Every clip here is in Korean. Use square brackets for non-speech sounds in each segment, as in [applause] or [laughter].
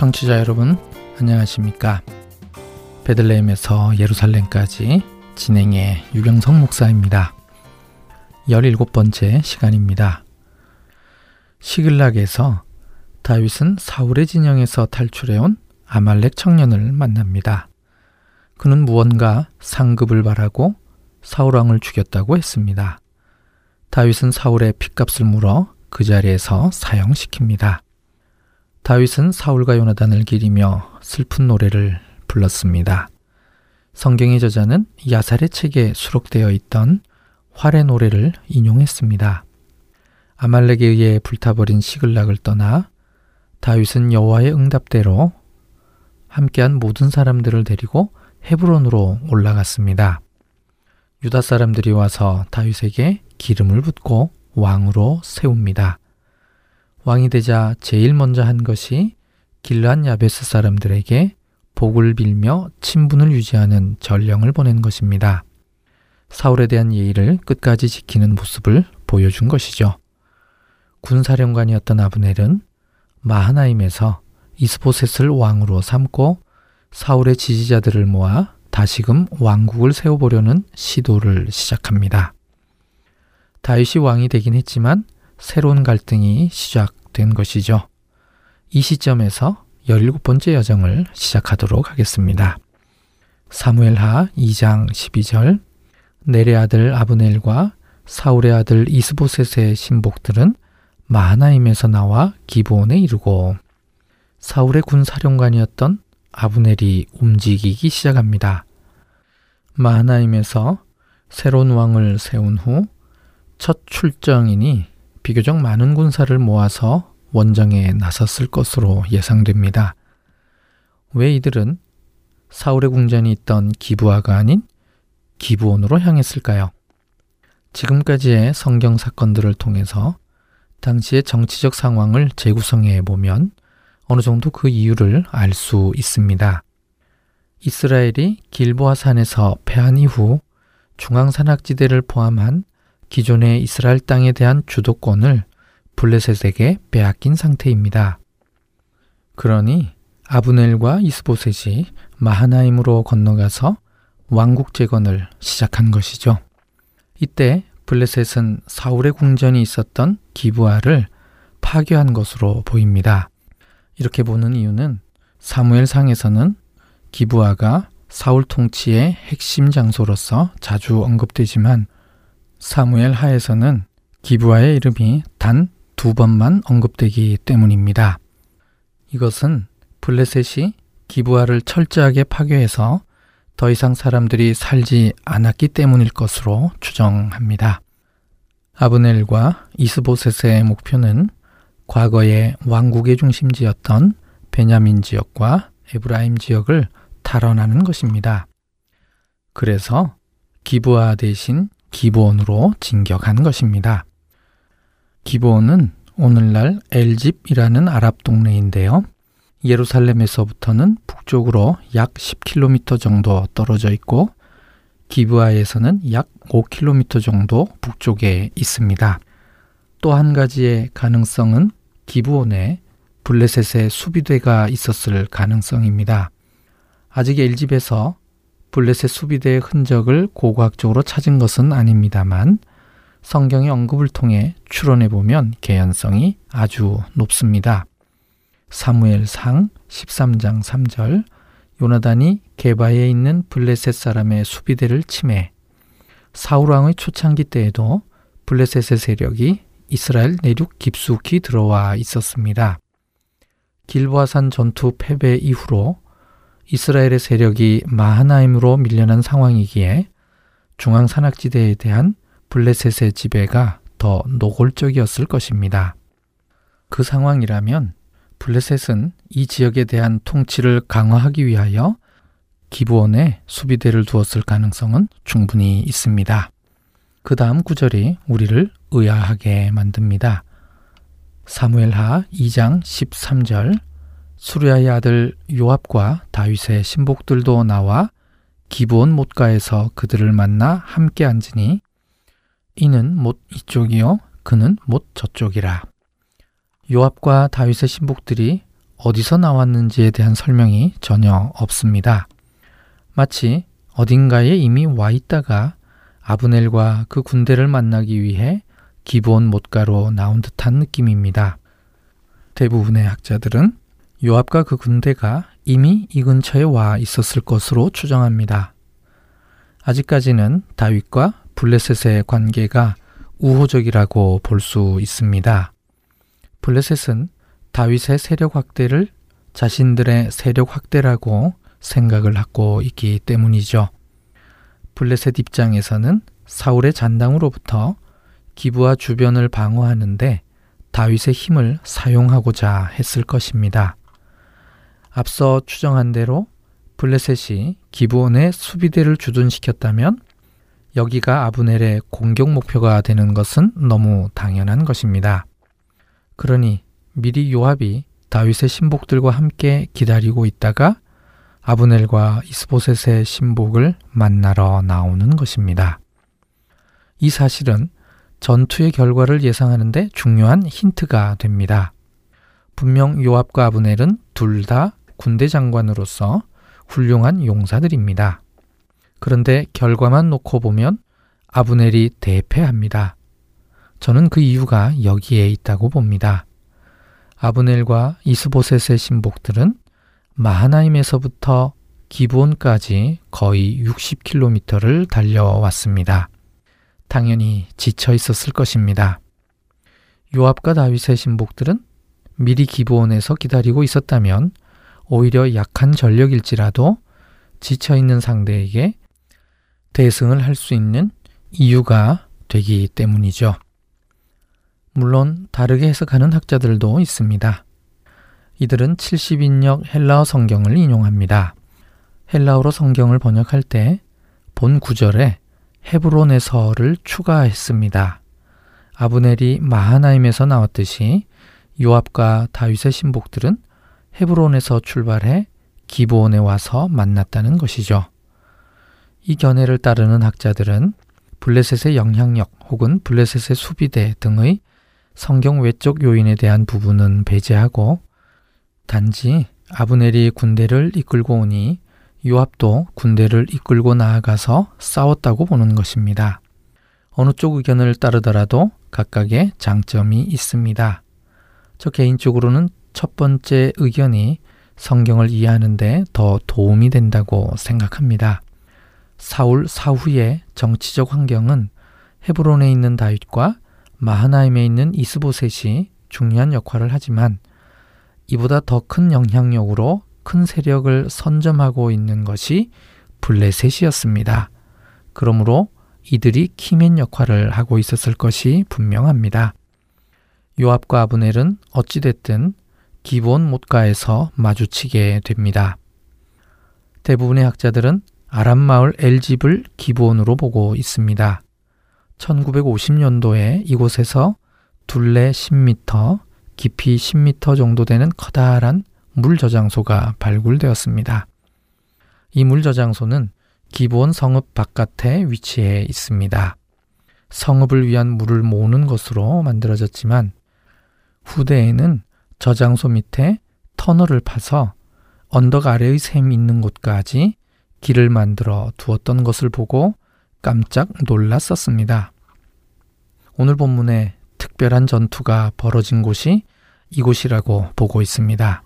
청취자 여러분, 안녕하십니까? 베들레헴에서 예루살렘까지 진행의 유병성 목사입니다. 17번째 시간입니다. 시글락에서 다윗은 사울의 진영에서 탈출해온 아말렉 청년을 만납니다. 그는 무언가 상급을 바라고 사울왕을 죽였다고 했습니다. 다윗은 사울의 핏값을 물어 그 자리에서 사형시킵니다. 다윗은 사울과 요나단을 기리며 슬픈 노래를 불렀습니다. 성경의 저자는 야살의 책에 수록되어 있던 활의 노래를 인용했습니다. 아말렉에 의해 불타버린 시글락을 떠나 다윗은 여호와의 응답대로 함께한 모든 사람들을 데리고 헤브론으로 올라갔습니다. 유다 사람들이 와서 다윗에게 기름을 붓고 왕으로 세웁니다. 왕이 되자 제일 먼저 한 것이 길란 야베스 사람들에게 복을 빌며 친분을 유지하는 전령을 보낸 것입니다. 사울에 대한 예의를 끝까지 지키는 모습을 보여준 것이죠. 군사령관이었던 아브넬은 마하나임에서 이스보셋을 왕으로 삼고 사울의 지지자들을 모아 다시금 왕국을 세워보려는 시도를 시작합니다. 다윗이 왕이 되긴 했지만 새로운 갈등이 시작된 것이죠. 이 시점에서 17번째 여정을 시작하도록 하겠습니다. 사무엘하 2장 12절 내레 아들 아브넬과 사울의 아들 이스보셋의 신복들은 마하나임에서 나와 기브온에 이르고 사울의 군사령관이었던 아브넬이 움직이기 시작합니다. 마하나임에서 새로운 왕을 세운 후 첫 출정이니 비교적 많은 군사를 모아서 원정에 나섰을 것으로 예상됩니다. 왜 이들은 사울의 궁전이 있던 기부아가 아닌 기부원으로 향했을까요? 지금까지의 성경 사건들을 통해서 당시의 정치적 상황을 재구성해 보면 어느 정도 그 이유를 알 수 있습니다. 이스라엘이 길보아 산에서 패한 이후 중앙 산악지대를 포함한 기존의 이스라엘 땅에 대한 주도권을 블레셋에게 빼앗긴 상태입니다. 그러니 아브넬과 이스보셋이 마하나임으로 건너가서 왕국 재건을 시작한 것이죠. 이때 블레셋은 사울의 궁전이 있었던 기부아를 파괴한 것으로 보입니다. 이렇게 보는 이유는 사무엘상에서는 기부아가 사울 통치의 핵심 장소로서 자주 언급되지만 사무엘 하에서는 기부아의 이름이 단 두 번만 언급되기 때문입니다. 이것은 블레셋이 기부아를 철저하게 파괴해서 더 이상 사람들이 살지 않았기 때문일 것으로 추정합니다. 아브넬과 이스보셋의 목표는 과거의 왕국의 중심지였던 베냐민 지역과 에브라임 지역을 탈환하는 것입니다. 그래서 기부아 대신 기브온으로 진격한 것입니다. 기브온은 오늘날 엘집이라는 아랍 동네인데요. 예루살렘에서부터는 북쪽으로 약 10km 정도 떨어져 있고 기브아에서는 약 5km 정도 북쪽에 있습니다. 또 한 가지의 가능성은 기브온에 블레셋의 수비대가 있었을 가능성입니다. 아직 엘집에서 블레셋 수비대의 흔적을 고고학적으로 찾은 것은 아닙니다만 성경의 언급을 통해 추론해 보면 개연성이 아주 높습니다. 사무엘상 13장 3절, 요나단이 게바에 있는 블레셋 사람의 수비대를 침해. 사울 왕의 초창기 때에도 블레셋의 세력이 이스라엘 내륙 깊숙이 들어와 있었습니다. 길보아산 전투 패배 이후로 이스라엘의 세력이 마하나임으로 밀려난 상황이기에 중앙 산악지대에 대한 블레셋의 지배가 더 노골적이었을 것입니다. 그 상황이라면 블레셋은 이 지역에 대한 통치를 강화하기 위하여 기부원에 수비대를 두었을 가능성은 충분히 있습니다. 그 다음 구절이 우리를 의아하게 만듭니다. 사무엘하 2장 13절 수리아의 아들 요압과 다윗의 신복들도 나와 기브온 못가에서 그들을 만나 함께 앉으니 이는 못 이쪽이요 그는 못 저쪽이라. 요압과 다윗의 신복들이 어디서 나왔는지에 대한 설명이 전혀 없습니다. 마치 어딘가에 이미 와 있다가 아브넬과 그 군대를 만나기 위해 기본 못가로 나온 듯한 느낌입니다. 대부분의 학자들은 요압과 그 군대가 이미 이 근처에 와 있었을 것으로 추정합니다. 아직까지는 다윗과 블레셋의 관계가 우호적이라고 볼 수 있습니다. 블레셋은 다윗의 세력 확대를 자신들의 세력 확대라고 생각을 하고 있기 때문이죠. 블레셋 입장에서는 사울의 잔당으로부터 기부와 주변을 방어하는데 다윗의 힘을 사용하고자 했을 것입니다. 앞서 추정한 대로 블레셋이 기부원의 수비대를 주둔시켰다면 여기가 아브넬의 공격 목표가 되는 것은 너무 당연한 것입니다. 그러니 미리 요압이 다윗의 신복들과 함께 기다리고 있다가 아브넬과 이스보셋의 신복을 만나러 나오는 것입니다. 이 사실은 전투의 결과를 예상하는데 중요한 힌트가 됩니다. 분명 요압과 아브넬은 둘 다 군대 장관으로서 훌륭한 용사들입니다. 그런데 결과만 놓고 보면 아브넬이 대패합니다. 저는 그 이유가 여기에 있다고 봅니다. 아브넬과 이스보셋의 신복들은 마하나임에서부터 기본까지 거의 60km를 달려왔습니다. 당연히 지쳐 있었을 것입니다. 요압과 다윗의 신복들은 미리 기브온에서 기다리고 있었다면 오히려 약한 전력일지라도 지쳐 있는 상대에게 대승을 할 수 있는 이유가 되기 때문이죠. 물론 다르게 해석하는 학자들도 있습니다. 이들은 70인역 헬라어 성경을 인용합니다. 헬라어로 성경을 번역할 때 본 구절에 헤브론에서를 추가했습니다. 아브넬이 마하나임에서 나왔듯이 요압과 다윗의 신복들은 헤브론에서 출발해 기브온에 와서 만났다는 것이죠. 이 견해를 따르는 학자들은 블레셋의 영향력 혹은 블레셋의 수비대 등의 성경 외적 요인에 대한 부분은 배제하고 단지 아브넬이 군대를 이끌고 오니 요압도 군대를 이끌고 나아가서 싸웠다고 보는 것입니다. 어느 쪽 의견을 따르더라도 각각의 장점이 있습니다. 저 개인적으로는 첫 번째 의견이 성경을 이해하는데 더 도움이 된다고 생각합니다. 사울 사후의 정치적 환경은 헤브론에 있는 다윗과 마하나임에 있는 이스보셋이 중요한 역할을 하지만 이보다 더 큰 영향력으로 큰 세력을 선점하고 있는 것이 블레셋이었습니다. 그러므로 이들이 키맨 역할을 하고 있었을 것이 분명합니다. 요압과 아브넬은 어찌됐든 기본 못가에서 마주치게 됩니다. 대부분의 학자들은 아람 마을 엘집을 기본으로 보고 있습니다. 1950년도에 이곳에서 둘레 10m, 깊이 10m 정도 되는 커다란 물 저장소가 발굴되었습니다. 이 물 저장소는 기본 성읍 바깥에 위치해 있습니다. 성읍을 위한 물을 모으는 것으로 만들어졌지만 후대에는 저장소 밑에 터널을 파서 언덕 아래의 샘이 있는 곳까지 길을 만들어 두었던 것을 보고 깜짝 놀랐었습니다. 오늘 본문에 특별한 전투가 벌어진 곳이 이곳이라고 보고 있습니다.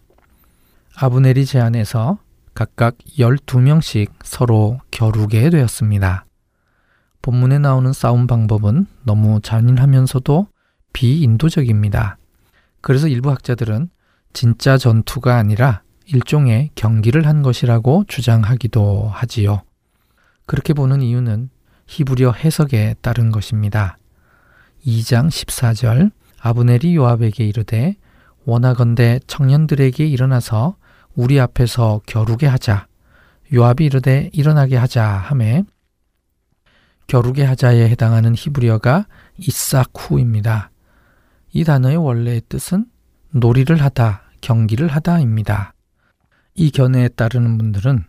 아브넬이 제안해서 각각 12명씩 서로 겨루게 되었습니다. 본문에 나오는 싸움 방법은 너무 잔인하면서도 비인도적입니다. 그래서 일부 학자들은 진짜 전투가 아니라 일종의 경기를 한 것이라고 주장하기도 하지요. 그렇게 보는 이유는 히브리어 해석에 따른 것입니다. 2장 14절 아브넬이 요압에게 이르되 원하건대 청년들에게 일어나서 우리 앞에서 겨루게 하자. 요압이 이르되 일어나게 하자 하매 겨루게 하자에 해당하는 히브리어가 이사쿠입니다. 이 단어의 원래의 뜻은 놀이를 하다, 경기를 하다입니다. 이 견해에 따르는 분들은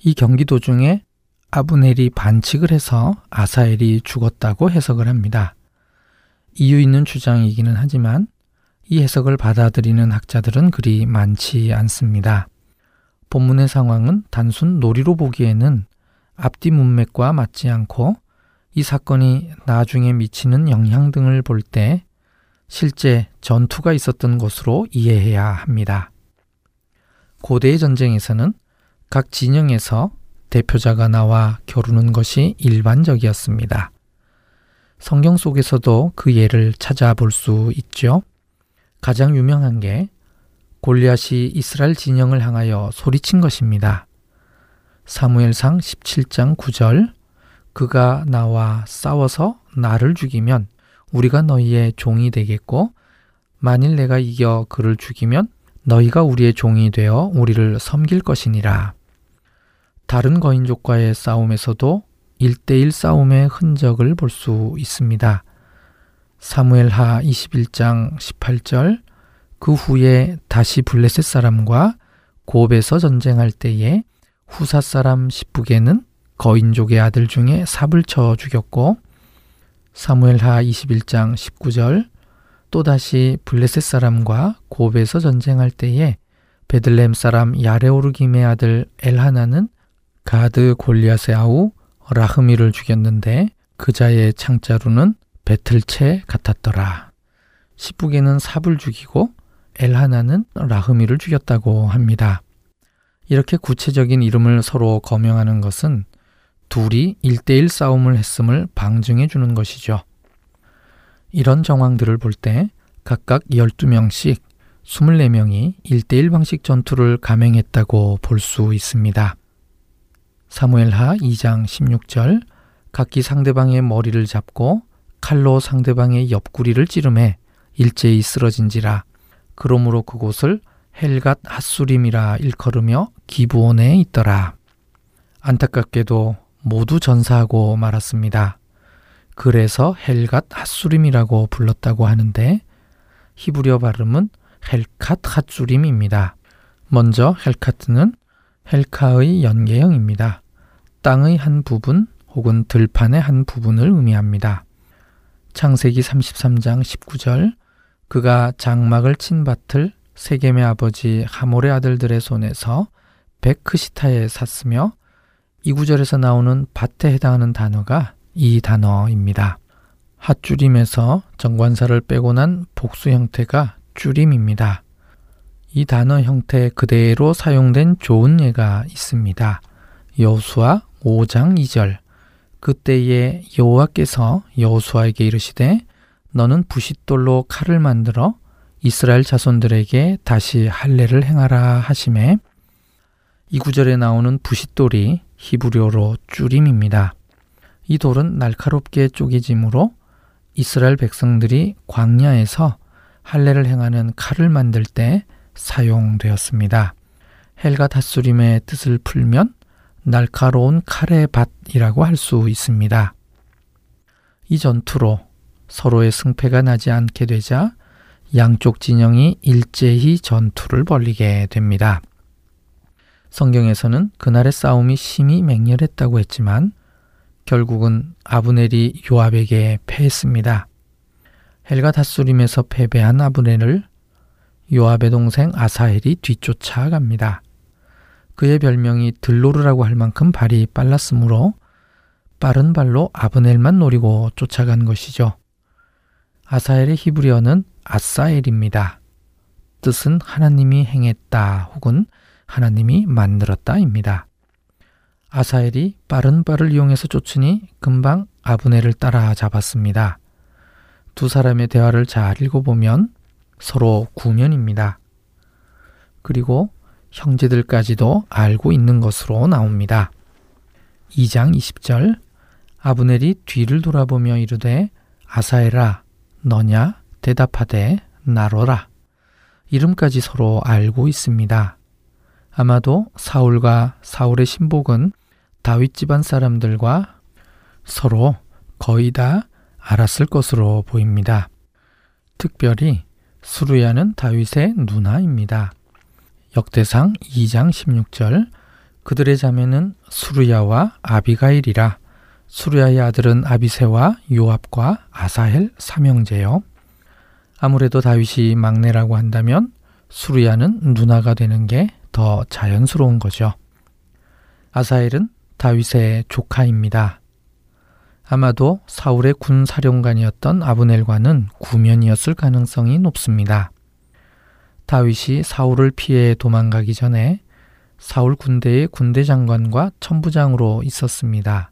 이 경기 도중에 아브넬이 반칙을 해서 아사엘이 죽었다고 해석을 합니다. 이유 있는 주장이기는 하지만 이 해석을 받아들이는 학자들은 그리 많지 않습니다. 본문의 상황은 단순 놀이로 보기에는 앞뒤 문맥과 맞지 않고 이 사건이 나중에 미치는 영향 등을 볼 때 실제 전투가 있었던 것으로 이해해야 합니다. 고대의 전쟁에서는 각 진영에서 대표자가 나와 겨루는 것이 일반적이었습니다. 성경 속에서도 그 예를 찾아볼 수 있죠. 가장 유명한 게 골리앗이 이스라엘 진영을 향하여 소리친 것입니다. 사무엘상 17장 9절 그가 나와 싸워서 나를 죽이면 우리가 너희의 종이 되겠고 만일 내가 이겨 그를 죽이면 너희가 우리의 종이 되어 우리를 섬길 것이니라. 다른 거인족과의 싸움에서도 1대1 싸움의 흔적을 볼 수 있습니다. 사무엘하 21장 18절 그 후에 다시 블레셋 사람과 곱에서 전쟁할 때에 후사 사람 십북에는 거인족의 아들 중에 삽을 쳐 죽였고 사무엘하 21장 19절 또다시 블레셋 사람과 곱에서 전쟁할 때에 베들렘 사람 야레오르김의 아들 엘하나는 가드 골리앗의 아우 라흐미를 죽였는데 그자의 창자루는 배틀채 같았더라. 시북에는 삽을 죽이고 엘하나는 라흐미를 죽였다고 합니다. 이렇게 구체적인 이름을 서로 거명하는 것은 둘이 일대일 싸움을 했음을 방증해 주는 것이죠. 이런 정황들을 볼 때 각각 12명씩 24명이 일대일 방식 전투를 감행했다고 볼 수 있습니다. 사무엘하 2장 16절 각기 상대방의 머리를 잡고 칼로 상대방의 옆구리를 찌르매 일제히 쓰러진지라 그러므로 그곳을 헬갓 핫수림이라 일컬으며 기브온에 있더라. 안타깝게도 모두 전사하고 말았습니다. 그래서 헬갓 핫수림이라고 불렀다고 하는데 히브리어 발음은 헬캇 핫수림입니다. 먼저 헬카트는 헬카의 연계형입니다. 땅의 한 부분 혹은 들판의 한 부분을 의미합니다. 창세기 33장 19절 그가 장막을 친 밭을 세겜의 아버지 하몰의 아들들의 손에서 베크시타에 샀으며 이 구절에서 나오는 밭에 해당하는 단어가 이 단어입니다. 핫줄임에서 정관사를 빼고 난 복수 형태가 줄임입니다. 이 단어 형태 그대로 사용된 좋은 예가 있습니다. 여수와 5장 2절 그때에 여호와께서 여호수아에게 이르시되 너는 부싯돌로 칼을 만들어 이스라엘 자손들에게 다시 할례를 행하라 하심에 이 구절에 나오는 부싯돌이 히브리어로 쭈림입니다. 이 돌은 날카롭게 쪼개짐으로 이스라엘 백성들이 광야에서 할례를 행하는 칼을 만들 때 사용되었습니다. 헬가 다수림의 뜻을 풀면 날카로운 칼의 밭이라고 할 수 있습니다. 이 전투로 서로의 승패가 나지 않게 되자 양쪽 진영이 일제히 전투를 벌리게 됩니다. 성경에서는 그날의 싸움이 심히 맹렬했다고 했지만 결국은 아브넬이 요압에게 패했습니다. 헬가 다수림에서 패배한 아브넬을 요압의 동생 아사헬이 뒤쫓아갑니다. 그의 별명이 들로르라고 할 만큼 발이 빨랐으므로 빠른 발로 아브넬만 노리고 쫓아간 것이죠. 아사엘의 히브리어는 아사엘입니다. 뜻은 하나님이 행했다 혹은 하나님이 만들었다입니다. 아사엘이 빠른 발을 이용해서 쫓으니 금방 아브넬을 따라잡았습니다. 두 사람의 대화를 잘 읽어보면 서로 구면입니다. 그리고 형제들까지도 알고 있는 것으로 나옵니다. 2장 20절 아브넬이 뒤를 돌아보며 이르되 아사엘아 너냐 대답하되 나로라 이름까지 서로 알고 있습니다. 아마도 사울과 사울의 신복은 다윗 집안 사람들과 서로 거의 다 알았을 것으로 보입니다. 특별히 수루야는 다윗의 누나입니다. 역대상 2장 16절 그들의 자매는 수루야와 아비가일이라 수루야의 아들은 아비세와 요압과 아사헬 삼형제요. 아무래도 다윗이 막내라고 한다면 수루야는 누나가 되는 게 더 자연스러운 거죠. 아사헬은 다윗의 조카입니다. 아마도 사울의 군 사령관이었던 아브넬과는 구면이었을 가능성이 높습니다. 다윗이 사울을 피해 도망가기 전에 사울 군대의 군대 장관과 천부장으로 있었습니다.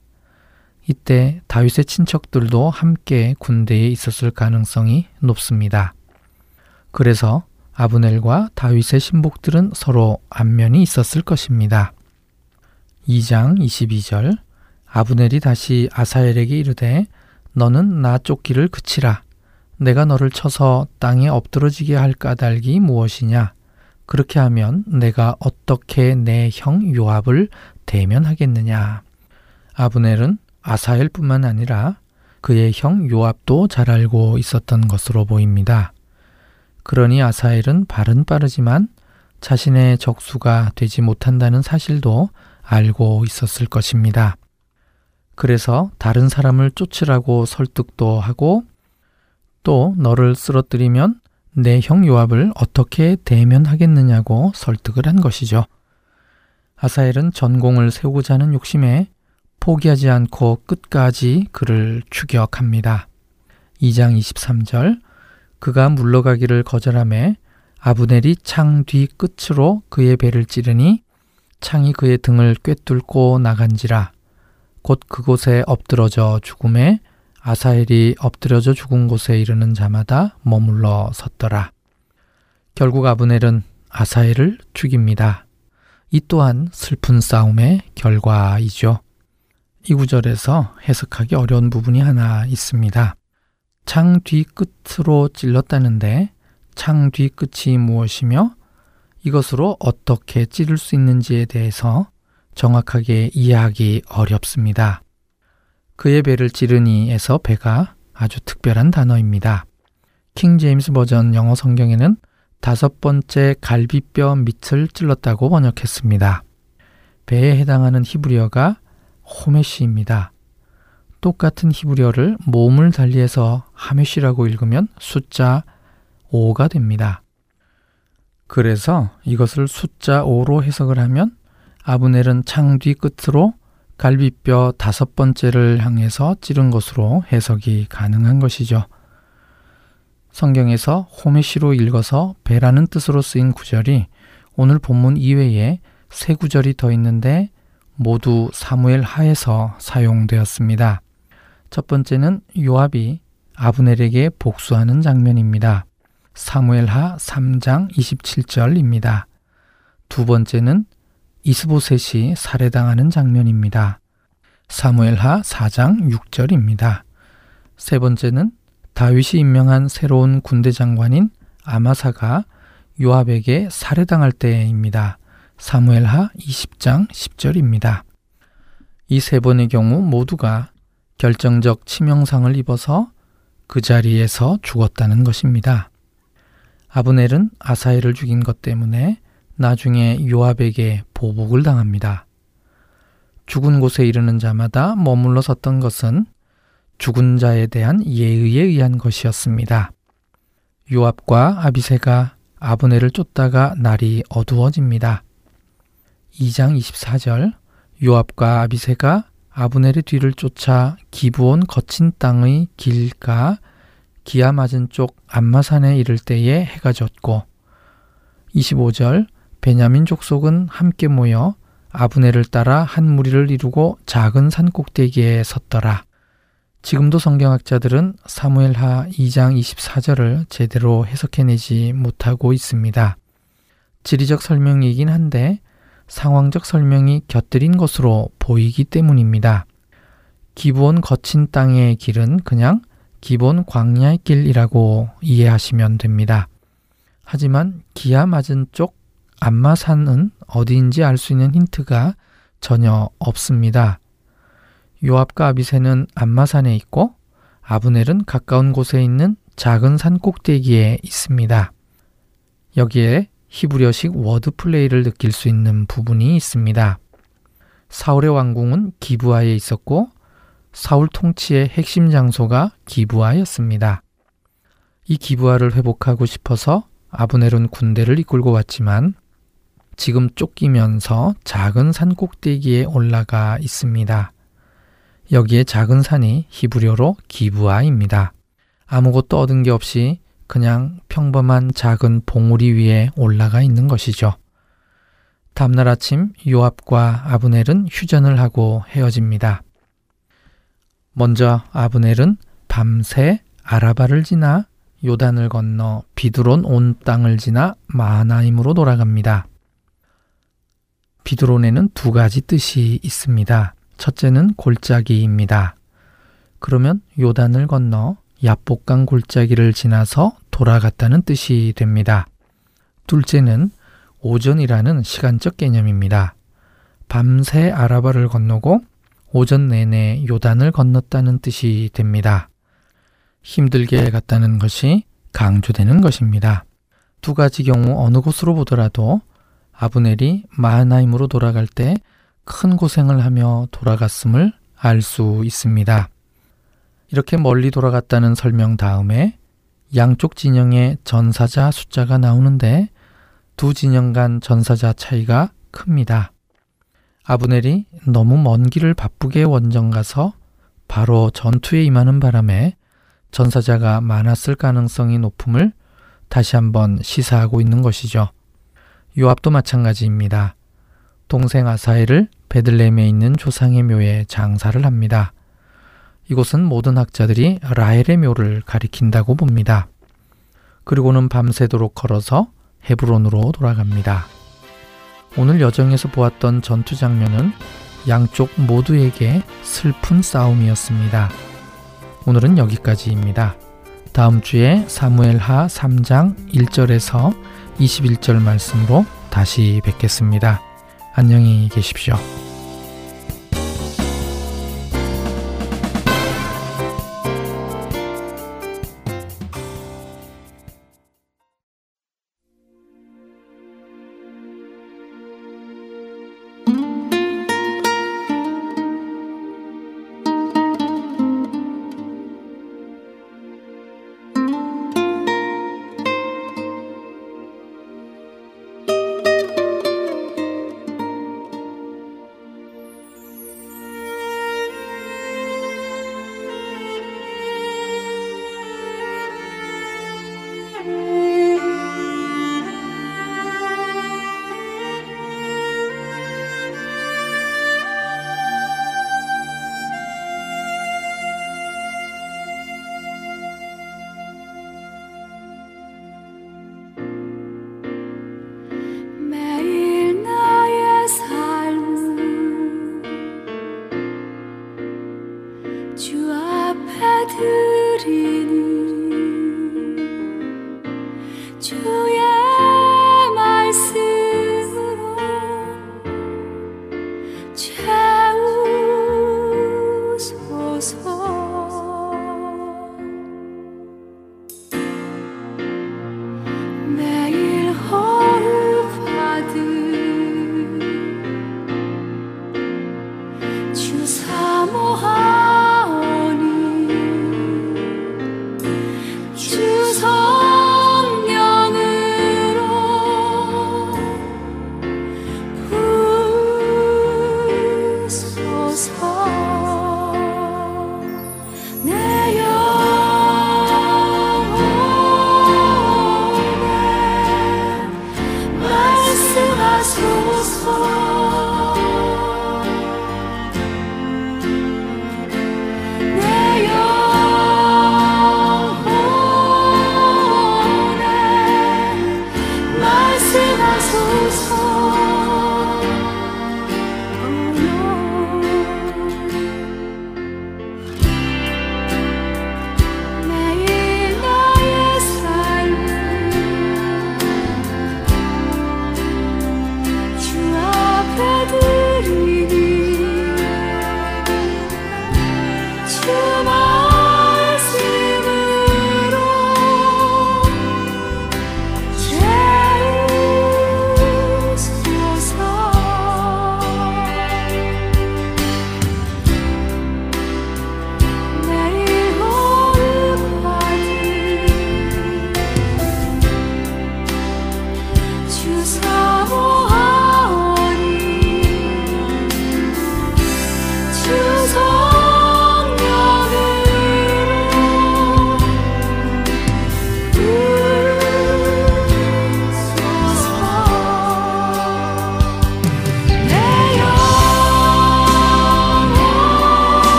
이때 다윗의 친척들도 함께 군대에 있었을 가능성이 높습니다. 그래서 아브넬과 다윗의 신복들은 서로 안면이 있었을 것입니다. 2장 22절 아브넬이 다시 아사엘에게 이르되 너는 나 쫓기를 그치라 내가 너를 쳐서 땅에 엎드러지게 할 까닭이 무엇이냐 그렇게 하면 내가 어떻게 내 형 요압을 대면하겠느냐 아브넬은 아사엘뿐만 아니라 그의 형 요압도 잘 알고 있었던 것으로 보입니다. 그러니 아사엘은 발은 빠르지만 자신의 적수가 되지 못한다는 사실도 알고 있었을 것입니다. 그래서 다른 사람을 쫓으라고 설득도 하고 또 너를 쓰러뜨리면 내 형 요압을 어떻게 대면하겠느냐고 설득을 한 것이죠. 아사엘은 전공을 세우고자 하는 욕심에 포기하지 않고 끝까지 그를 추격합니다. 2장 23절 그가 물러가기를 거절함에 아브넬이 창 뒤 끝으로 그의 배를 찌르니 창이 그의 등을 꿰뚫고 나간지라 곧 그곳에 엎드러져 죽음에 아사헬이 엎드려져 죽은 곳에 이르는 자마다 머물러 섰더라. 결국 아브넬은 아사헬을 죽입니다. 이 또한 슬픈 싸움의 결과이죠. 이 구절에서 해석하기 어려운 부분이 하나 있습니다. 창 뒤 끝으로 찔렀다는데 창 뒤 끝이 무엇이며 이것으로 어떻게 찌를 수 있는지에 대해서 정확하게 이해하기 어렵습니다. 그의 배를 찌르니에서 배가 아주 특별한 단어입니다. 킹 제임스 버전 영어 성경에는 다섯 번째 갈비뼈 밑을 찔렀다고 번역했습니다. 배에 해당하는 히브리어가 호메시입니다. 똑같은 히브리어를 몸을 달리해서 하메시라고 읽으면 숫자 5가 됩니다. 그래서 이것을 숫자 5로 해석을 하면 아브넬은 창 뒤 끝으로 갈비뼈 다섯 번째를 향해서 찌른 것으로 해석이 가능한 것이죠. 성경에서 호메시로 읽어서 배라는 뜻으로 쓰인 구절이 오늘 본문 이외에 세 구절이 더 있는데 모두 사무엘 하에서 사용되었습니다. 첫 번째는 요압이 아브넬에게 복수하는 장면입니다. 사무엘 하 3장 27절입니다. 두 번째는 이스보셋이 살해당하는 장면입니다. 사무엘하 4장 6절입니다. 세 번째는 다윗이 임명한 새로운 군대 장관인 아마사가 요압에게 살해당할 때입니다. 사무엘하 20장 10절입니다. 이 세 번의 경우 모두가 결정적 치명상을 입어서 그 자리에서 죽었다는 것입니다. 아브넬은 아사엘을 죽인 것 때문에 나중에 요압에게 보복을 당합니다. 죽은 곳에 이르는 자마다 머물러 섰던 것은 죽은 자에 대한 예의에 의한 것이었습니다. 요압과 아비세가 아브넬을 쫓다가 날이 어두워집니다. 2장 24절 요압과 아비세가 아브넬의 뒤를 쫓아 기부온 거친 땅의 길가 기아 맞은 쪽 안마산에 이를 때에 해가 졌고 25절 베냐민 족속은 함께 모여 아브넬을 따라 한 무리를 이루고 작은 산 꼭대기에 섰더라. 지금도 성경학자들은 사무엘하 2장 24절을 제대로 해석해내지 못하고 있습니다. 지리적 설명이긴 한데 상황적 설명이 곁들인 것으로 보이기 때문입니다. 기본 거친 땅의 길은 그냥 기본 광야의 길이라고 이해하시면 됩니다. 하지만 기아 맞은 쪽 안마산은 어디인지 알 수 있는 힌트가 전혀 없습니다. 요압과 아비세는 안마산에 있고 아브넬은 가까운 곳에 있는 작은 산 꼭대기에 있습니다. 여기에 히브리어식 워드 플레이를 느낄 수 있는 부분이 있습니다. 사울의 왕궁은 기부하에 있었고 사울 통치의 핵심 장소가 기부하였습니다. 이 기부하를 회복하고 싶어서 아브넬은 군대를 이끌고 왔지만 지금 쫓기면서 작은 산 꼭대기에 올라가 있습니다. 여기에 작은 산이 히브리어로 기부아입니다. 아무것도 얻은 게 없이 그냥 평범한 작은 봉우리 위에 올라가 있는 것이죠. 다음날 아침 요압과 아브넬은 휴전을 하고 헤어집니다. 먼저 아브넬은 밤새 아라바를 지나 요단을 건너 비드론 온 땅을 지나 마하나임으로 돌아갑니다. 비드론에는 두 가지 뜻이 있습니다. 첫째는 골짜기입니다. 그러면 요단을 건너 야복강 골짜기를 지나서 돌아갔다는 뜻이 됩니다. 둘째는 오전이라는 시간적 개념입니다. 밤새 아라바를 건너고 오전 내내 요단을 건넜다는 뜻이 됩니다. 힘들게 갔다는 것이 강조되는 것입니다. 두 가지 경우 어느 곳으로 보더라도 아브넬이 마하나임으로 돌아갈 때 큰 고생을 하며 돌아갔음을 알 수 있습니다. 이렇게 멀리 돌아갔다는 설명 다음에 양쪽 진영의 전사자 숫자가 나오는데 두 진영 간 전사자 차이가 큽니다. 아브넬이 너무 먼 길을 바쁘게 원정 가서 바로 전투에 임하는 바람에 전사자가 많았을 가능성이 높음을 다시 한번 시사하고 있는 것이죠. 요압도 마찬가지입니다. 동생 아사엘을 베들레헴에 있는 조상의 묘에 장사를 합니다. 이곳은 모든 학자들이 라헬의 묘를 가리킨다고 봅니다. 그리고는 밤새도록 걸어서 헤브론으로 돌아갑니다. 오늘 여정에서 보았던 전투 장면은 양쪽 모두에게 슬픈 싸움이었습니다. 오늘은 여기까지입니다. 다음 주에 사무엘하 3장 1절에서 21절 말씀으로 다시 뵙겠습니다. 안녕히 계십시오.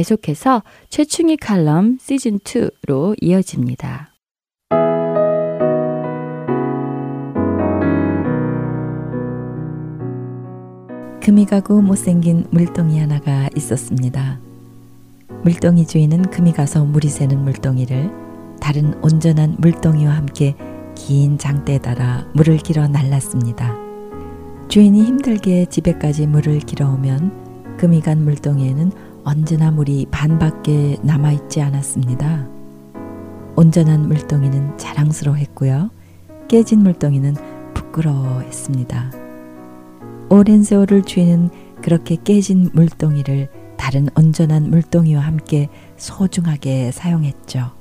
계속해서 최충희 칼럼 시즌2로 이어집니다. 금이 가고 못생긴 물동이 하나가 있었습니다. 물동이 주인은 금이 가서 물이 새는 물동이를 다른 온전한 물동이와 함께 긴 장대에 달아 물을 길어 날랐습니다. 주인이 힘들게 집에까지 물을 길어오면 금이 간 물동이에는 언제나 물이 반밖에 남아있지 않았습니다. 온전한 물동이는 자랑스러워했고요. 깨진 물동이는 부끄러워했습니다. 오랜 세월을 주인은 그렇게 깨진 물동이를 다른 온전한 물동이와 함께 소중하게 사용했죠.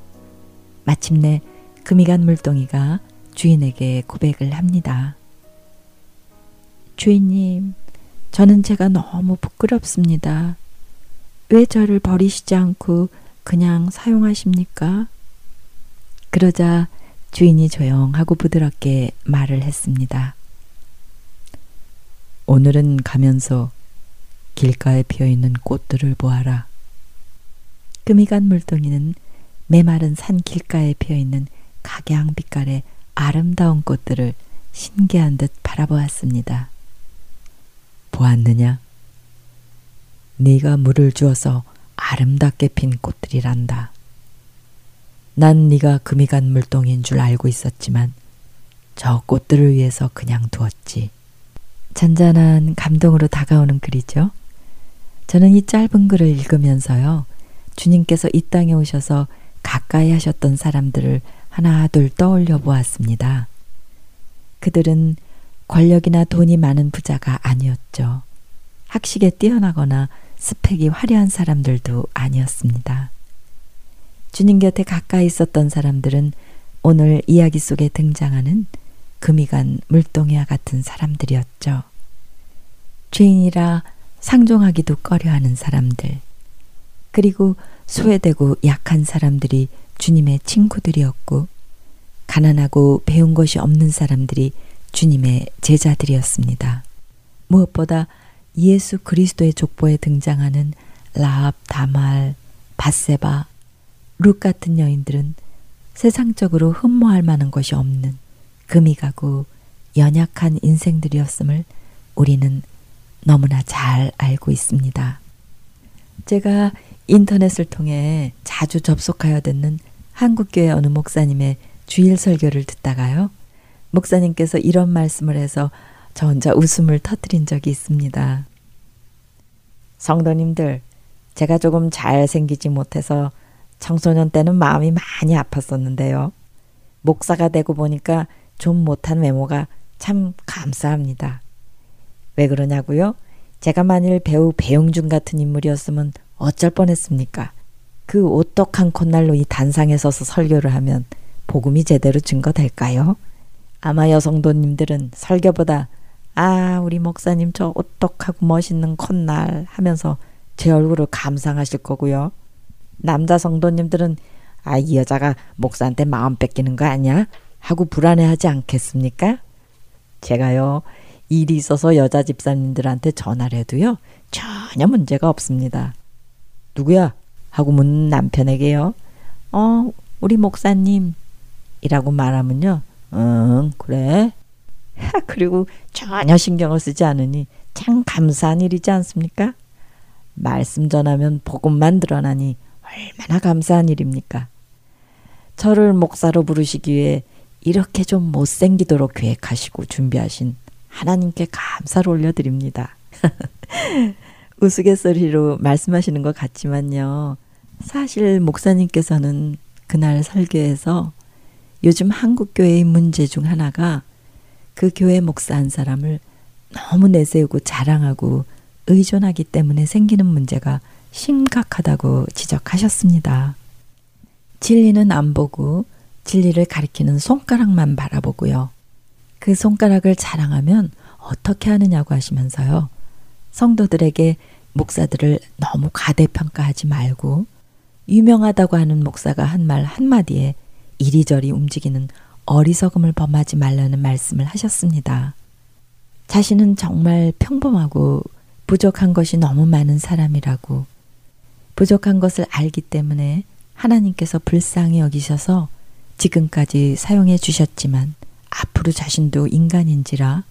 마침내 금이 간 물동이가 주인에게 고백을 합니다. 주인님, 저는 제가 너무 부끄럽습니다. 왜 저를 버리시지 않고 그냥 사용하십니까? 그러자 주인이 조용하고 부드럽게 말을 했습니다. 오늘은 가면서 길가에 피어 있는 꽃들을 보아라. 금이 간 물동이는 메마른 산 길가에 피어 있는 각양 빛깔의 아름다운 꽃들을 신기한 듯 바라보았습니다. 보았느냐? 네가 물을 주어서 아름답게 핀 꽃들이란다. 난 네가 금이 간 물동인 줄 알고 있었지만 저 꽃들을 위해서 그냥 두었지. 잔잔한 감동으로 다가오는 글이죠. 저는 이 짧은 글을 읽으면서요. 주님께서 이 땅에 오셔서 가까이 하셨던 사람들을 하나 둘 떠올려 보았습니다. 그들은 권력이나 돈이 많은 부자가 아니었죠. 학식에 뛰어나거나 스펙이 화려한 사람들도 아니었습니다. 주님 곁에 가까이 있었던 사람들은 오늘 이야기 속에 등장하는 금이 간 물동이와 같은 사람들이었죠. 죄인이라 상종하기도 꺼려하는 사람들, 그리고 소외되고 약한 사람들이 주님의 친구들이었고, 가난하고 배운 것이 없는 사람들이 주님의 제자들이었습니다. 무엇보다 예수 그리스도의 족보에 등장하는 라합, 다말, 바세바, 룩 같은 여인들은 세상적으로 흠모할 만한 것이 없는 금이 가고 연약한 인생들이었음을 우리는 너무나 잘 알고 있습니다. 제가 인터넷을 통해 자주 접속하여 듣는 한국교회 어느 목사님의 주일 설교를 듣다가요. 목사님께서 이런 말씀을 해서 저 혼자 웃음을 터뜨린 적이 있습니다. 성도님들, 제가 조금 잘생기지 못해서 청소년 때는 마음이 많이 아팠었는데요. 목사가 되고 보니까 좀 못한 외모가 참 감사합니다. 왜 그러냐고요? 제가 만일 배우 배용준 같은 인물이었으면 어쩔 뻔했습니까? 그 오똑한 콧날로 이 단상에 서서 설교를 하면 복음이 제대로 증거될까요? 아마 여성도님들은 설교보다 아 우리 목사님 저 오똑하고 멋있는 콧날 하면서 제 얼굴을 감상하실 거고요. 남자 성도님들은 아 이 여자가 목사한테 마음 뺏기는 거 아니야? 하고 불안해하지 않겠습니까? 제가요, 일이 있어서 여자 집사님들한테 전화를 해도요, 전혀 문제가 없습니다. 누구야? 하고 묻는 남편에게요, 어, 우리 목사님. 이라고 말하면요, 응, 그래. [laughs] 그리고 전혀 신경을 쓰지 않으니 참 감사한 일이지 않습니까? 말씀 전하면 복음만 드러나니 얼마나 감사한 일입니까? 저를 목사로 부르시기 위해 이렇게 좀 못생기도록 계획하시고 준비하신 하나님께 감사를 올려드립니다. [laughs] 우스갯소리로 말씀하시는 것 같지만요. 사실 목사님께서는 그날 설교에서 요즘 한국교회의 문제 중 하나가 그 교회 목사 한 사람을 너무 내세우고 자랑하고 의존하기 때문에 생기는 문제가 심각하다고 지적하셨습니다. 진리는 안 보고 진리를 가리키는 손가락만 바라보고요. 그 손가락을 자랑하면 어떻게 하느냐고 하시면서요. 성도들에게 목사들을 너무 과대평가하지 말고 유명하다고 하는 목사가 한 말 한마디에 이리저리 움직이는 어리석음을 범하지 말라는 말씀을 하셨습니다. 자신은 정말 평범하고 부족한 것이 너무 많은 사람이라고 부족한 것을 알기 때문에 하나님께서 불쌍히 여기셔서 지금까지 사용해 주셨지만 앞으로 자신도 인간인지라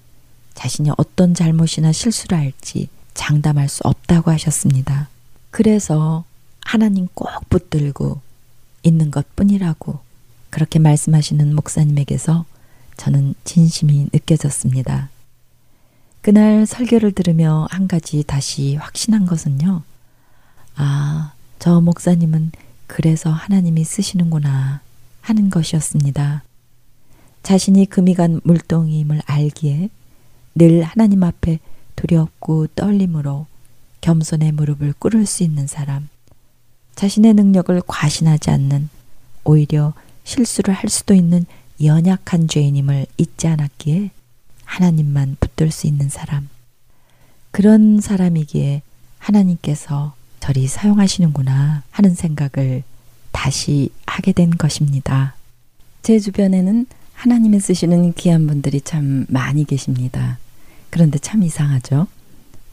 자신이 어떤 잘못이나 실수를 할지 장담할 수 없다고 하셨습니다. 그래서 하나님 꼭 붙들고 있는 것 뿐이라고 그렇게 말씀하시는 목사님에게서 저는 진심이 느껴졌습니다. 그날 설교를 들으며 한 가지 다시 확신한 것은요. 아, 저 목사님은 그래서 하나님이 쓰시는구나 하는 것이었습니다. 자신이 금이 간 물동임을 알기에 늘 하나님 앞에 두렵고 떨림으로 겸손의 무릎을 꿇을 수 있는 사람, 자신의 능력을 과신하지 않는 오히려 실수를 할 수도 있는 연약한 죄인임을 잊지 않았기에 하나님만 붙들 수 있는 사람. 그런 사람이기에 하나님께서 저리 사용하시는구나 하는 생각을 다시 하게 된 것입니다. 제 주변에는 하나님이 쓰시는 귀한 분들이 참 많이 계십니다. 그런데 참 이상하죠?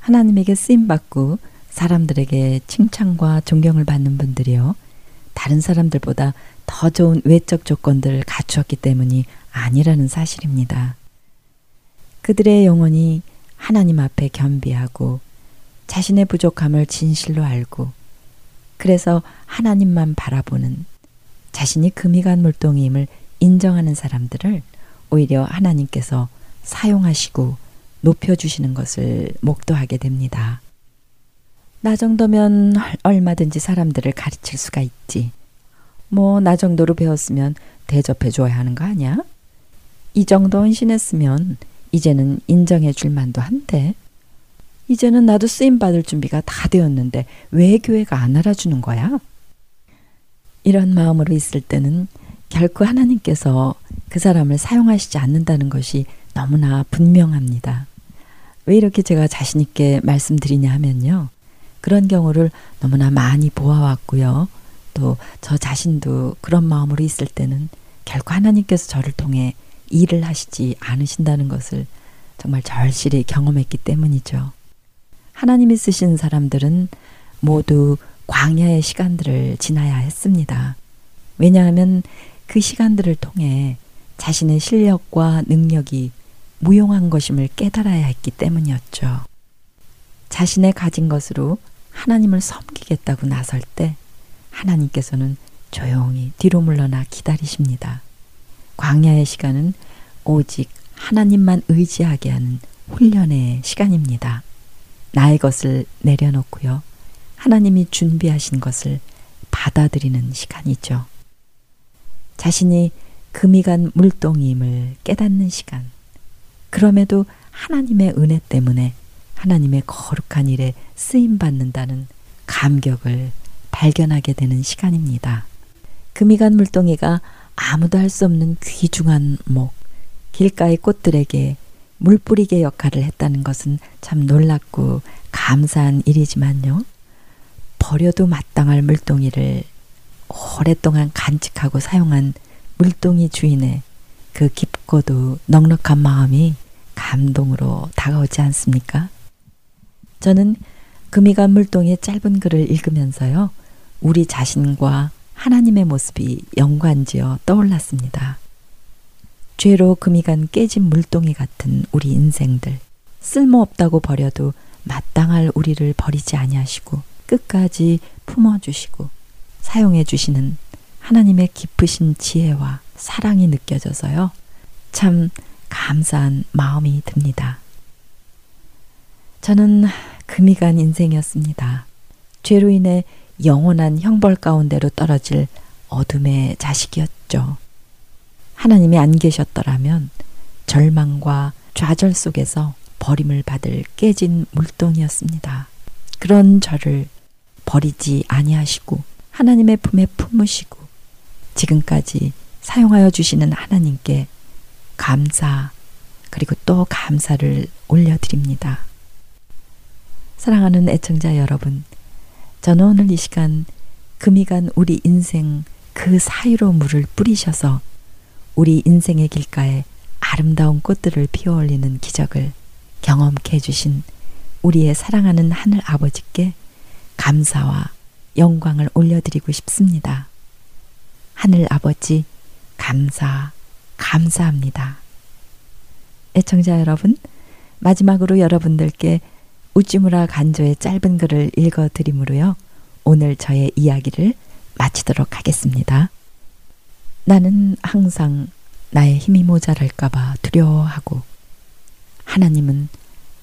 하나님에게 쓰임받고 사람들에게 칭찬과 존경을 받는 분들이요. 다른 사람들보다 더 좋은 외적 조건들을 갖추었기 때문이 아니라는 사실입니다. 그들의 영혼이 하나님 앞에 겸비하고 자신의 부족함을 진실로 알고 그래서 하나님만 바라보는 자신이 금이 간 물동임을 인정하는 사람들을 오히려 하나님께서 사용하시고 높여주시는 것을 목도하게 됩니다. 나 정도면 얼마든지 사람들을 가르칠 수가 있지. 뭐, 나 정도로 배웠으면 대접해 줘야 하는 거 아니야? 이 정도 헌신했으면 이제는 인정해 줄 만도 한데. 이제는 나도 쓰임 받을 준비가 다 되었는데 왜 교회가 안 알아주는 거야? 이런 마음으로 있을 때는 결코 하나님께서 그 사람을 사용하시지 않는다는 것이 너무나 분명합니다. 왜 이렇게 제가 자신있게 말씀드리냐 하면요. 그런 경우를 너무나 많이 보아왔고요. 또 저 자신도 그런 마음으로 있을 때는 결코 하나님께서 저를 통해 일을 하시지 않으신다는 것을 정말 절실히 경험했기 때문이죠. 하나님이 쓰신 사람들은 모두 광야의 시간들을 지나야 했습니다. 왜냐하면 그 시간들을 통해 자신의 실력과 능력이 무용한 것임을 깨달아야 했기 때문이었죠. 자신의 가진 것으로 하나님을 섬기겠다고 나설 때 하나님께서는 조용히 뒤로 물러나 기다리십니다. 광야의 시간은 오직 하나님만 의지하게 하는 훈련의 시간입니다. 나의 것을 내려놓고요. 하나님이 준비하신 것을 받아들이는 시간이죠. 자신이 금이 간 물동임을 깨닫는 시간. 그럼에도 하나님의 은혜 때문에 하나님의 거룩한 일에 쓰임 받는다는 감격을 발견하게 되는 시간입니다. 금이 간 물동이가 아무도 할 수 없는 귀중한 목, 길가의 꽃들에게 물 뿌리개 역할을 했다는 것은 참 놀랍고 감사한 일이지만요. 버려도 마땅할 물동이를 오랫동안 간직하고 사용한 물동이 주인의 그 깊고도 넉넉한 마음이 감동으로 다가오지 않습니까? 저는 금이간 물동의 짧은 글을 읽으면서요, 우리 자신과 하나님의 모습이 연관지어 떠올랐습니다. 죄로 금이 간 깨진 물동이 같은 우리 인생들, 쓸모없다고 버려도 마땅할 우리를 버리지 아니하시고 끝까지 품어주시고 사용해 주시는 하나님의 깊으신 지혜와 사랑이 느껴져서요. 참 감사한 마음이 듭니다. 저는 금이 간 인생이었습니다. 죄로 인해 영원한 형벌 가운데로 떨어질 어둠의 자식이었죠. 하나님이 안 계셨더라면 절망과 좌절 속에서 버림을 받을 깨진 물동이었습니다. 그런 저를 버리지 아니하시고 하나님의 품에 품으시고 지금까지 사용하여 주시는 하나님께 감사 그리고 또 감사를 올려드립니다. 사랑하는 애청자 여러분, 저는 오늘 이 시간 금이 간 우리 인생 그 사이로 물을 뿌리셔서 우리 인생의 길가에 아름다운 꽃들을 피워 올리는 기적을 경험케 해주신 우리의 사랑하는 하늘 아버지께 감사와 영광을 올려드리고 싶습니다. 하늘 아버지, 감사, 감사합니다. 애청자 여러분, 마지막으로 여러분들께 우찌무라 간조의 짧은 글을 읽어드리므로요. 오늘 저의 이야기를 마치도록 하겠습니다. 나는 항상 나의 힘이 모자랄까봐 두려워하고 하나님은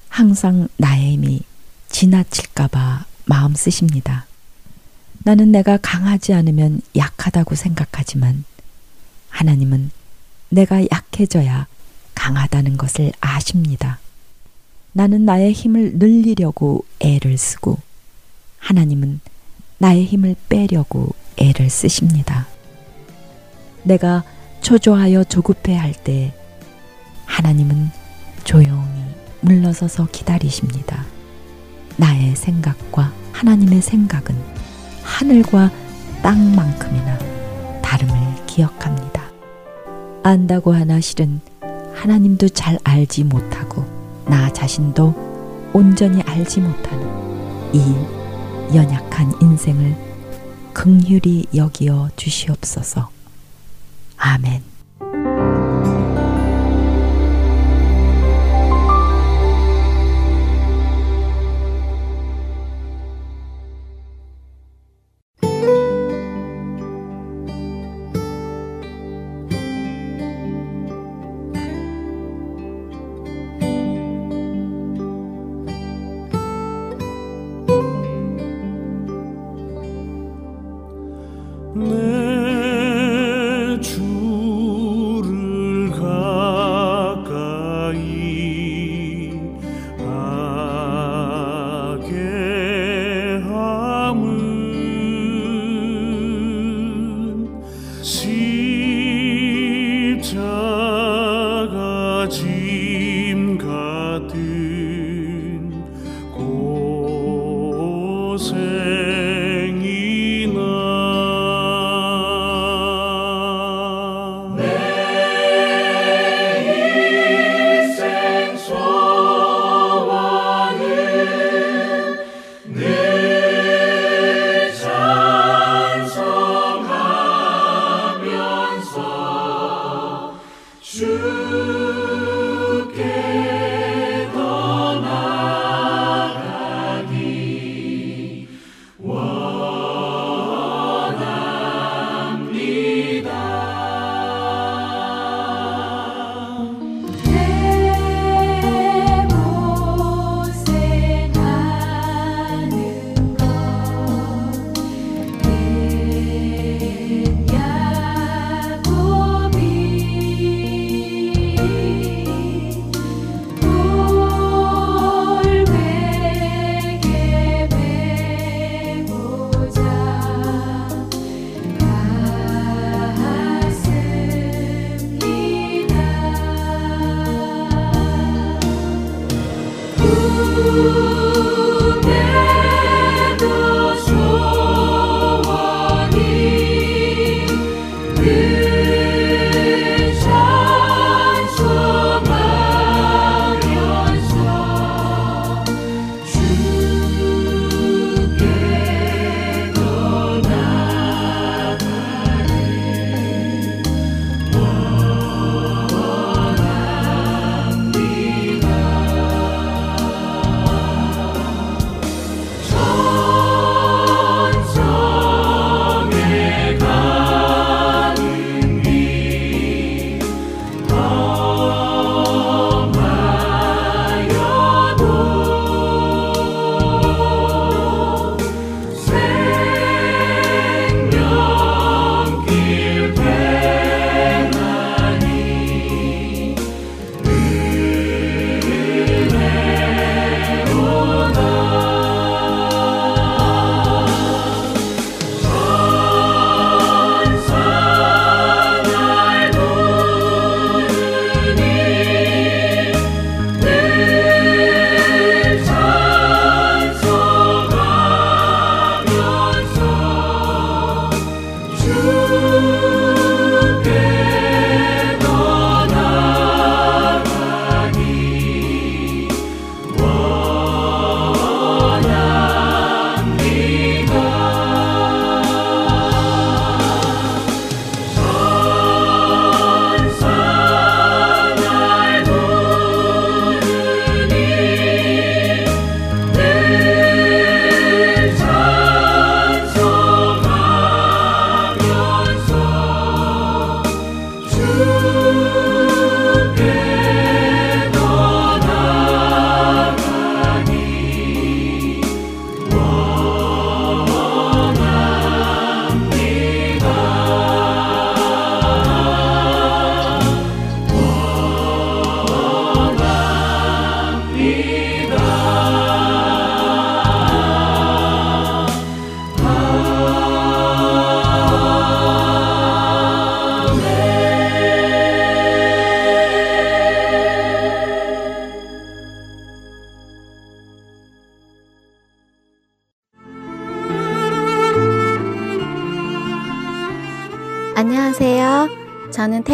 항상 나의 힘이 지나칠까봐 마음 쓰십니다. 나는 내가 강하지 않으면 약하다고 생각하지만 하나님은 내가 약해져야 강하다는 것을 아십니다. 나는 나의 힘을 늘리려고 애를 쓰고 하나님은 나의 힘을 빼려고 애를 쓰십니다. 내가 초조하여 조급해 할 때 하나님은 조용히 물러서서 기다리십니다. 나의 생각과 하나님의 생각은 하늘과 땅만큼이나 다름을 기억합니다. 안다고 하나 실은 하나님도 잘 알지 못하고 나 자신도 온전히 알지 못하는 이 연약한 인생을 긍휼히 여기어 주시옵소서. 아멘.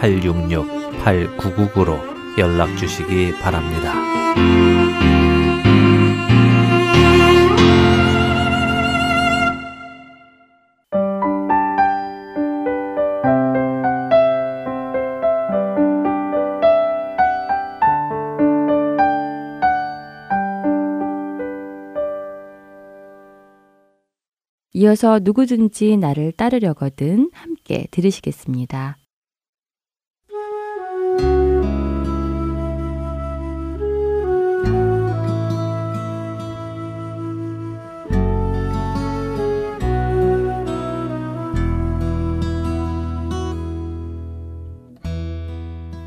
602-866-8999로 연락 주시기 바랍니다. 이어서 누구든지 나를 따르려거든 함께 들으시겠습니다.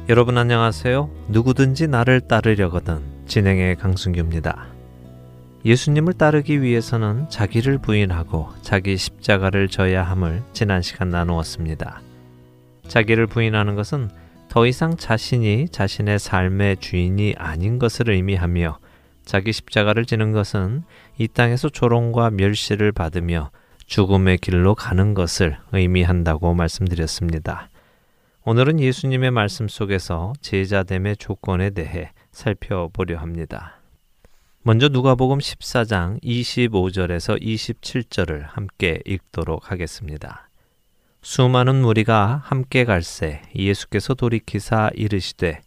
여러분 안녕하세요. 누구든지 나를 따르려거든 진행의 강순규입니다. 예수님을 따르기 위해서는 자기를 부인하고 자기 십자가를 져야 함을 지난 시간 나누었습니다. 자기를 부인하는 것은 더 이상 자신이 자신의 삶의 주인이 아닌 것을 의미하며 자기 십자가를 지는 것은 이 땅에서 조롱과 멸시를 받으며 죽음의 길로 가는 것을 의미한다고 말씀드렸습니다. 오늘은 예수님의 말씀 속에서 제자됨의 조건에 대해 살펴보려 합니다. 먼저 누가복음 14장 25절에서 27절을 함께 읽도록 하겠습니다. 수많은 무리가 함께 갈새 예수께서 돌이키사 이르시되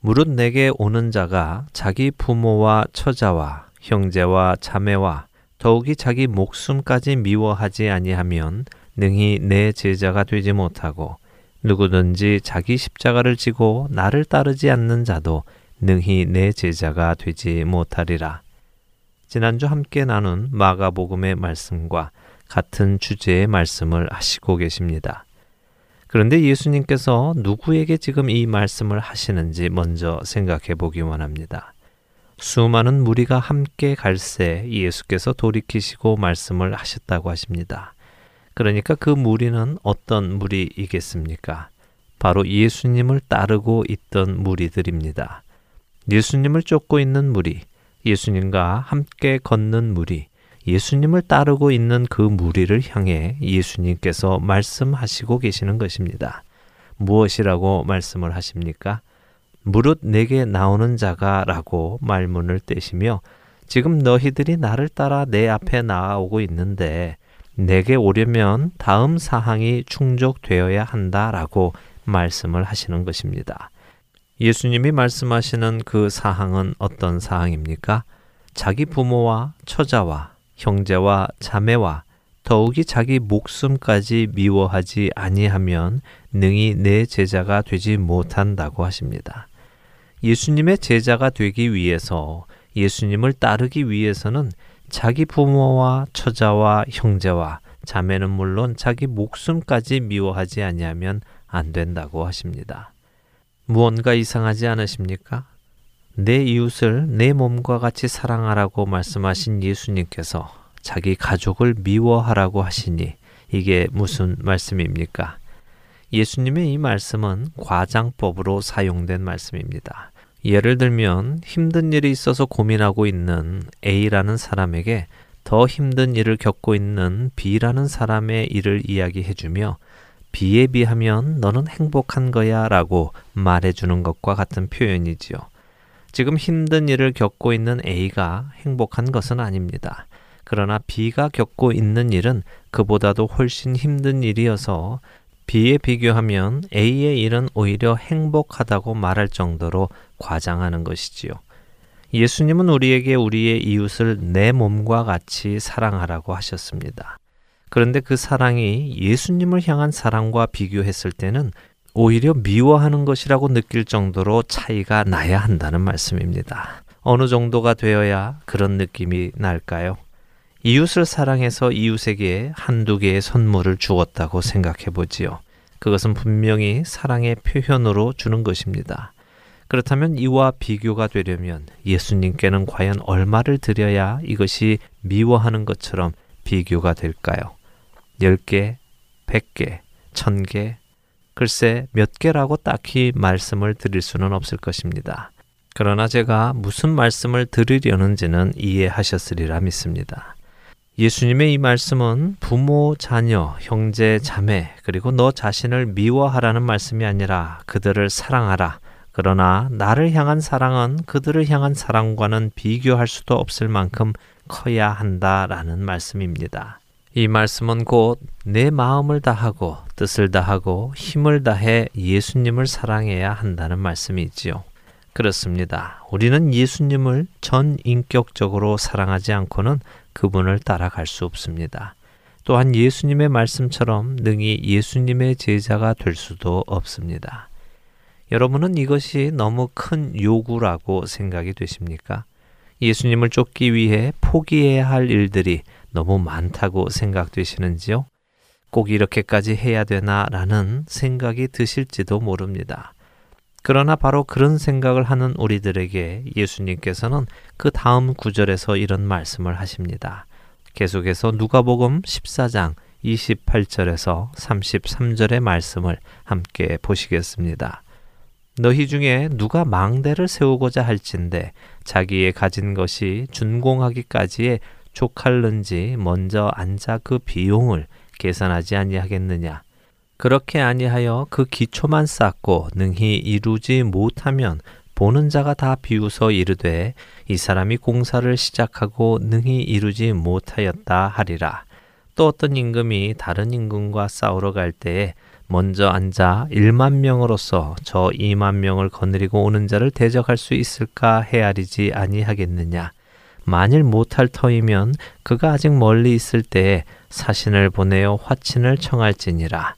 무릇 내게 오는 자가 자기 부모와 처자와 형제와 자매와 더욱이 자기 목숨까지 미워하지 아니하면 능히 내 제자가 되지 못하고 누구든지 자기 십자가를 지고 나를 따르지 않는 자도 능히 내 제자가 되지 못하리라. 지난주 함께 나눈 마가복음의 말씀과 같은 주제의 말씀을 하시고 계십니다. 그런데 예수님께서 누구에게 지금 이 말씀을 하시는지 먼저 생각해 보기 원합니다. 수많은 무리가 함께 갈새 예수께서 돌이키시고 말씀을 하셨다고 하십니다. 그러니까 그 무리는 어떤 무리이겠습니까? 바로 예수님을 따르고 있던 무리들입니다. 예수님을 쫓고 있는 무리, 예수님과 함께 걷는 무리, 예수님을 따르고 있는 그 무리를 향해 예수님께서 말씀하시고 계시는 것입니다. 무엇이라고 말씀을 하십니까? 무릇 내게 나오는 자가 라고 말문을 떼시며 지금 너희들이 나를 따라 내 앞에 나아오고 있는데 내게 오려면 다음 사항이 충족되어야 한다라고 말씀을 하시는 것입니다. 예수님이 말씀하시는 그 사항은 어떤 사항입니까? 자기 부모와 처자와 형제와 자매와 더욱이 자기 목숨까지 미워하지 아니하면 능히 내 제자가 되지 못한다고 하십니다. 예수님의 제자가 되기 위해서 예수님을 따르기 위해서는 자기 부모와 처자와 형제와 자매는 물론 자기 목숨까지 미워하지 아니하면 안 된다고 하십니다. 무언가 이상하지 않으십니까? 내 이웃을 내 몸과 같이 사랑하라고 말씀하신 예수님께서 자기 가족을 미워하라고 하시니 이게 무슨 말씀입니까? 예수님의 이 말씀은 과장법으로 사용된 말씀입니다. 예를 들면 힘든 일이 있어서 고민하고 있는 A라는 사람에게 더 힘든 일을 겪고 있는 B라는 사람의 일을 이야기해 주며 B에 비하면 너는 행복한 거야 라고 말해 주는 것과 같은 표현이지요. 지금 힘든 일을 겪고 있는 A가 행복한 것은 아닙니다. 그러나 B가 겪고 있는 일은 그보다도 훨씬 힘든 일이어서 B에 비교하면 A의 일은 오히려 행복하다고 말할 정도로 과장하는 것이지요. 예수님은 우리에게 우리의 이웃을 내 몸과 같이 사랑하라고 하셨습니다. 그런데 그 사랑이 예수님을 향한 사랑과 비교했을 때는 오히려 미워하는 것이라고 느낄 정도로 차이가 나야 한다는 말씀입니다. 어느 정도가 되어야 그런 느낌이 날까요? 이웃을 사랑해서 이웃에게 한두 개의 선물을 주었다고 생각해 보지요. 그것은 분명히 사랑의 표현으로 주는 것입니다. 그렇다면 이와 비교가 되려면 예수님께는 과연 얼마를 드려야 이것이 미워하는 것처럼 비교가 될까요? 10개, 100개, 1000개, 글쎄 몇 개라고 딱히 말씀을 드릴 수는 없을 것입니다. 그러나 제가 무슨 말씀을 드리려는지는 이해하셨으리라 믿습니다. 예수님의 이 말씀은 부모, 자녀, 형제, 자매, 그리고 너 자신을 미워하라는 말씀이 아니라 그들을 사랑하라. 그러나 나를 향한 사랑은 그들을 향한 사랑과는 비교할 수도 없을 만큼 커야 한다라는 말씀입니다. 이 말씀은 곧 내 마음을 다하고 뜻을 다하고 힘을 다해 예수님을 사랑해야 한다는 말씀이지요. 그렇습니다. 우리는 예수님을 전 인격적으로 사랑하지 않고는 그분을 따라갈 수 없습니다. 또한 예수님의 말씀처럼 능히 예수님의 제자가 될 수도 없습니다. 여러분은 이것이 너무 큰 요구라고 생각이 되십니까? 예수님을 쫓기 위해 포기해야 할 일들이 너무 많다고 생각되시는지요? 꼭 이렇게까지 해야 되나 라는 생각이 드실지도 모릅니다. 그러나 바로 그런 생각을 하는 우리들에게 예수님께서는 그 다음 구절에서 이런 말씀을 하십니다. 계속해서 누가복음 14장 28절에서 33절의 말씀을 함께 보시겠습니다. 너희 중에 누가 망대를 세우고자 할진대 자기의 가진 것이 준공하기까지에 족할는지 먼저 앉아 그 비용을 계산하지 아니하겠느냐 그렇게 아니하여 그 기초만 쌓고 능히 이루지 못하면 보는 자가 다 비웃어 이르되 이 사람이 공사를 시작하고 능히 이루지 못하였다 하리라. 또 어떤 임금이 다른 임금과 싸우러 갈 때에 먼저 앉아 1만 명으로서 저 2만 명을 거느리고 오는 자를 대적할 수 있을까 헤아리지 아니하겠느냐. 만일 못할 터이면 그가 아직 멀리 있을 때에 사신을 보내어 화친을 청할지니라.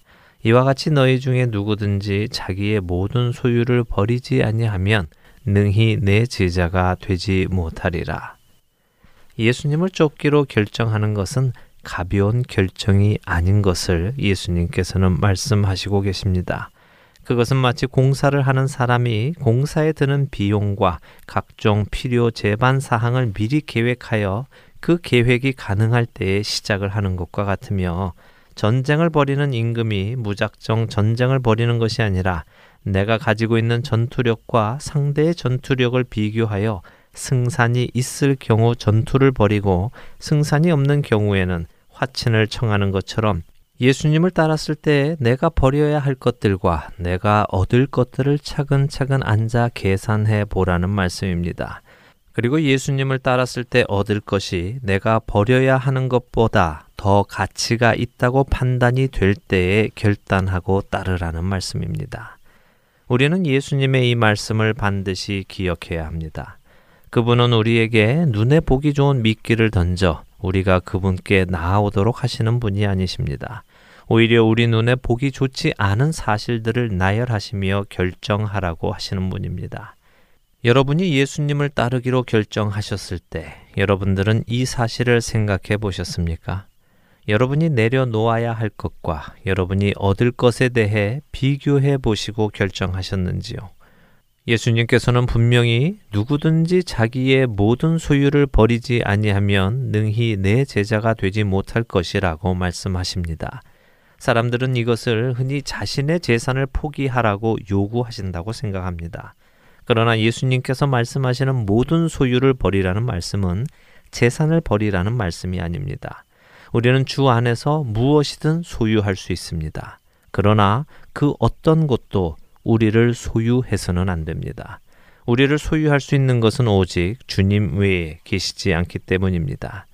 이와 같이 너희 중에 누구든지 자기의 모든 소유를 버리지 아니하면 능히 내 제자가 되지 못하리라. 예수님을 쫓기로 결정하는 것은 가벼운 결정이 아닌 것을 예수님께서는 말씀하시고 계십니다. 그것은 마치 공사를 하는 사람이 공사에 드는 비용과 각종 필요 제반 사항을 미리 계획하여 그 계획이 가능할 때에 시작을 하는 것과 같으며 전쟁을 벌이는 임금이 무작정 전쟁을 벌이는 것이 아니라 내가 가지고 있는 전투력과 상대의 전투력을 비교하여 승산이 있을 경우 전투를 벌이고 승산이 없는 경우에는 화친을 청하는 것처럼 예수님을 따랐을 때 내가 버려야 할 것들과 내가 얻을 것들을 차근차근 앉아 계산해 보라는 말씀입니다. 그리고 예수님을 따랐을 때 얻을 것이 내가 버려야 하는 것보다 더 가치가 있다고 판단이 될 때에 결단하고 따르라는 말씀입니다. 우리는 예수님의 이 말씀을 반드시 기억해야 합니다. 그분은 우리에게 눈에 보기 좋은 미끼를 던져 우리가 그분께 나아오도록 하시는 분이 아니십니다. 오히려 우리 눈에 보기 좋지 않은 사실들을 나열하시며 결정하라고 하시는 분입니다. 여러분이 예수님을 따르기로 결정하셨을 때 여러분들은 이 사실을 생각해 보셨습니까? 여러분이 내려놓아야 할 것과 여러분이 얻을 것에 대해 비교해 보시고 결정하셨는지요? 예수님께서는 분명히 누구든지 자기의 모든 소유를 버리지 아니하면 능히 내 제자가 되지 못할 것이라고 말씀하십니다. 사람들은 이것을 흔히 자신의 재산을 포기하라고 요구하신다고 생각합니다. 그러나 예수님께서 말씀하시는 모든 소유를 버리라는 말씀은 재산을 버리라는 말씀이 아닙니다. 우리는 주 안에서 무엇이든 소유할 수 있습니다. 그러나 그 어떤 것도 우리를 소유해서는 안 됩니다. 우리를 소유할 수 있는 것은 오직 주님 외에 계시지 않기 때문입니다.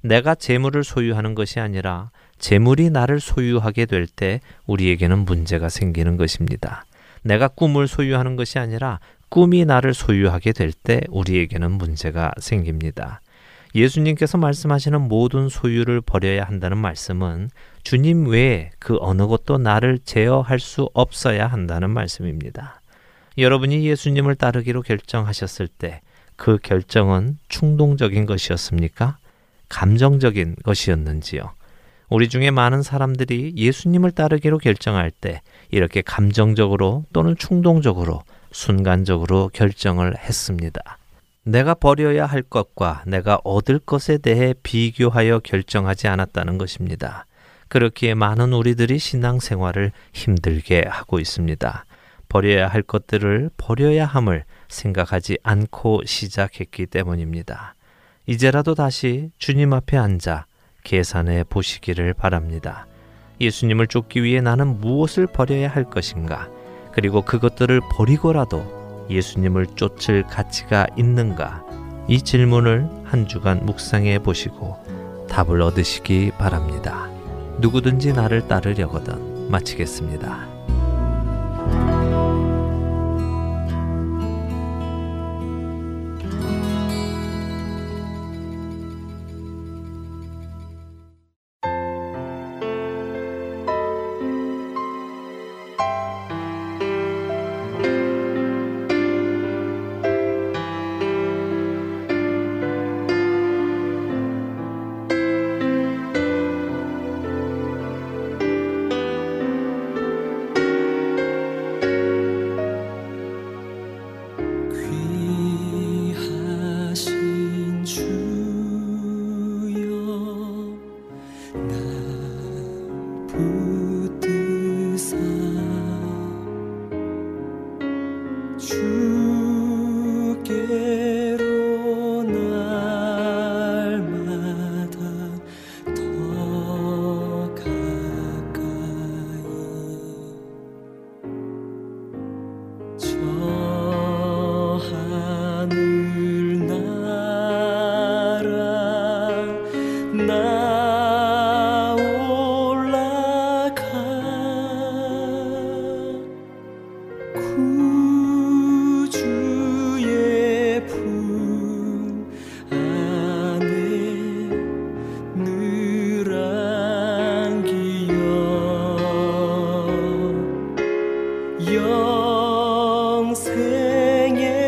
내가 재물을 소유하는 것이 아니라 재물이 나를 소유하게 될 때 우리에게는 문제가 생기는 것입니다. 내가 꿈을 소유하는 것이 아니라 꿈이 나를 소유하게 될 때 우리에게는 문제가 생깁니다. 예수님께서 말씀하시는 모든 소유를 버려야 한다는 말씀은 주님 외에 그 어느 것도 나를 제어할 수 없어야 한다는 말씀입니다. 여러분이 예수님을 따르기로 결정하셨을 때 그 결정은 충동적인 것이었습니까? 감정적인 것이었는지요? 우리 중에 많은 사람들이 예수님을 따르기로 결정할 때 이렇게 감정적으로 또는 충동적으로 순간적으로 결정을 했습니다. 내가 버려야 할 것과 내가 얻을 것에 대해 비교하여 결정하지 않았다는 것입니다. 그렇기에 많은 우리들이 신앙생활을 힘들게 하고 있습니다. 버려야 할 것들을 버려야 함을 생각하지 않고 시작했기 때문입니다. 이제라도 다시 주님 앞에 앉아 계산해 보시기를 바랍니다. 예수님을 쫓기 위해 나는 무엇을 버려야 할 것인가? 그리고 그것들을 버리고라도 예수님을 쫓을 가치가 있는가? 이 질문을 한 주간 묵상해 보시고 답을 얻으시기 바랍니다. 누구든지 나를 따르려거든 마치겠습니다. 영